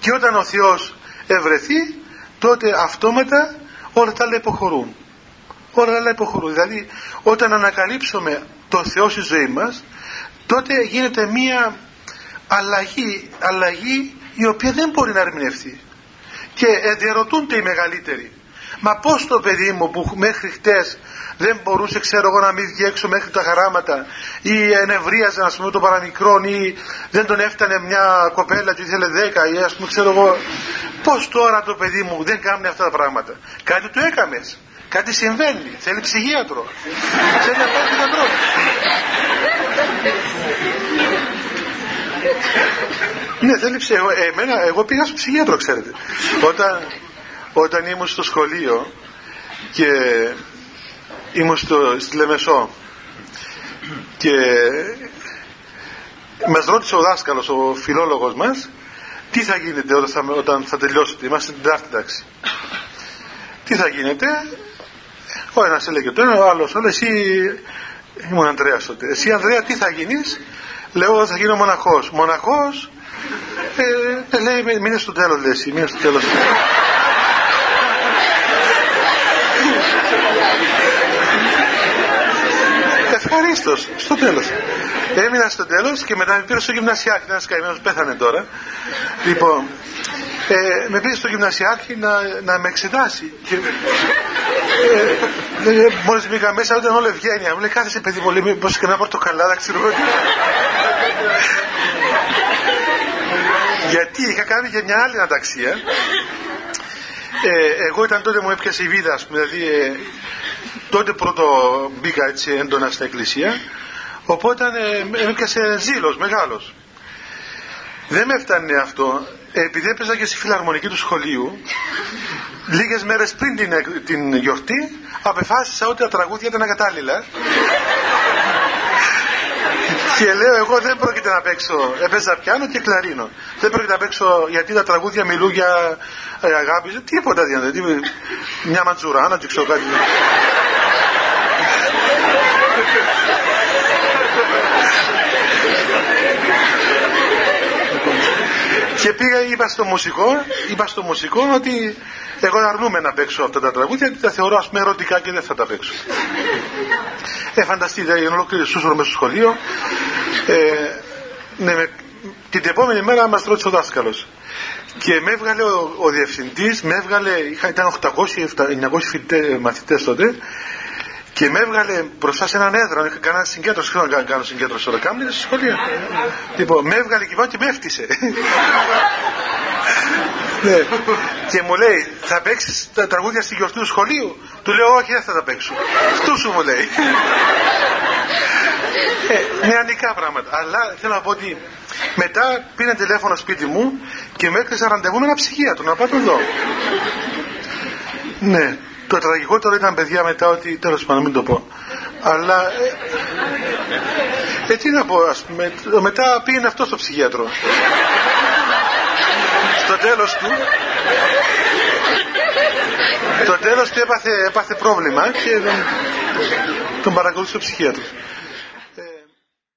και όταν ο Θεός ευρεθεί τότε αυτόματα όλα τα άλλα υποχωρούν. Όλα τα άλλα υποχωρούν. Δηλαδή όταν ανακαλύψουμε το Θεό στη ζωή μας τότε γίνεται μία αλλαγή, αλλαγή η οποία δεν μπορεί να ερμηνευτεί και διαρωτούνται οι μεγαλύτεροι μα πως το παιδί μου που μέχρι χτες δεν μπορούσε ξέρω εγώ να μην βγει έξω μέχρι τα χαράματα ή ενευρίαζε ας πούμε το παραμικρόν ή δεν τον έφτανε μια κοπέλα και ήθελε δέκα ή ας πούμε ξέρω εγώ. Πως τώρα το παιδί μου δεν κάνει αυτά τα πράγματα. Κάτι του έκαμες. Κάτι συμβαίνει. Θέλει ψυχίατρο. Θέλει να πάει γιατρό. Ναι θέλει ψυχίατρο εμένα εγώ πήγα στο ψυχίατρο ξέρετε. Όταν, όταν ήμουν στο σχολείο και ήμουν στο, στη Λεμεσό και μας ρώτησε ο δάσκαλος, ο φιλόλογος μας τι θα γίνεται όταν θα, όταν θα τελειώσετε, είμαστε στην τετάρτη τάξη τι θα γίνεται; Ο ένας έλεγε το ένα, ο άλλος όλο εσύ ήμουν Ανδρέας τότε εσύ Ανδρέα τι θα γίνεις; Λέω θα γίνω μοναχός μοναχός ε, ε λέει μείνε στο τέλος λέει εσύ μείνε στο τέλος Ευχαρίστως, στο τέλος. Έμεινα στο τέλος και μετά με πήρε στο γυμνασιάρχη. Ένας καημένος πέθανε τώρα. Λοιπόν, ε, με πήρε στο γυμνασιάρχη να, να με εξετάσει. Και, ε, ε, Μόλις μπήκα μέσα, ήταν όλο ευγένεια. Μου λέει κάθεσε παιδί μου, λέει και να πορτοκαλάδα, ξέρω εγώ. Γιατί είχα κάνει και μια άλλη αναταξία. Ε, εγώ ήταν τότε μου έπιασε η βίδα, δηλαδή ε, τότε πρώτο μπήκα έτσι έντονα στην εκκλησία. Οπότε ε, έπιασε ζήλος μεγάλος. Δεν με έφτανε αυτό επειδή έπαιζα και στη φιλαρμονική του σχολείου λίγες μέρες πριν την, την γιορτή απεφάσισα ότι τα τραγούδια ήταν ακατάλληλα και λέω εγώ δεν πρόκειται να παίξω έπαιζα πιάνο και κλαρίνο δεν πρόκειται να παίξω γιατί τα τραγούδια μιλούν για ε, αγάπη τίποτα δηλαδή μια ματζουράνα και ξέρω κάτι και πήγα, είπα στο μουσικό, είπα στο μουσικό ότι εγώ αρνούμαι να παίξω αυτά τα τραγούδια γιατί τα θεωρώ ας πούμε ερωτικά και δεν θα τα παίξω. Ε, φανταστείτε, για ολόκληρη σούσορο μέσα στο σχολείο. Ε, ναι, με, την επόμενη μέρα μας ρώτησε ο δάσκαλος. Και με έβγαλε ο, ο διευθυντής, με έβγαλε, είχα, ήταν 800-900 μαθητές τότε, και με έβγαλε μπροστά σε έναν έδρα. Είχα κάνει συγκέντρωση. Θέλω να κάνω συγκέντρωση τώρα. Κάμουν στη σχολεία. Λοιπόν, με έβγαλε και και με έφτισε. ναι. Και μου λέει, θα παίξεις τα τραγούδια στη γιορτή του σχολείου; Του λέω, Όχι, δεν θα τα παίξω. Αυτού σου μου λέει. ε, νεανικά πράγματα. Αλλά θέλω να πω ότι μετά πήρε τηλέφωνο σπίτι μου και με έκλεισε ραντεβού με ένα ψυχίατρο να πάω εδώ. ναι. Το τραγικότερο ήταν παιδιά μετά ότι τέλος πάντων μην το πω. Αλλά ε, ε, τι να πω ας πούμε, μετά πήγαινε αυτό στο ψυχίατρο. Στο τέλος του το τέλος του έπαθε, έπαθε πρόβλημα και τον, τον παρακολούθησε ο ψυχίατρος.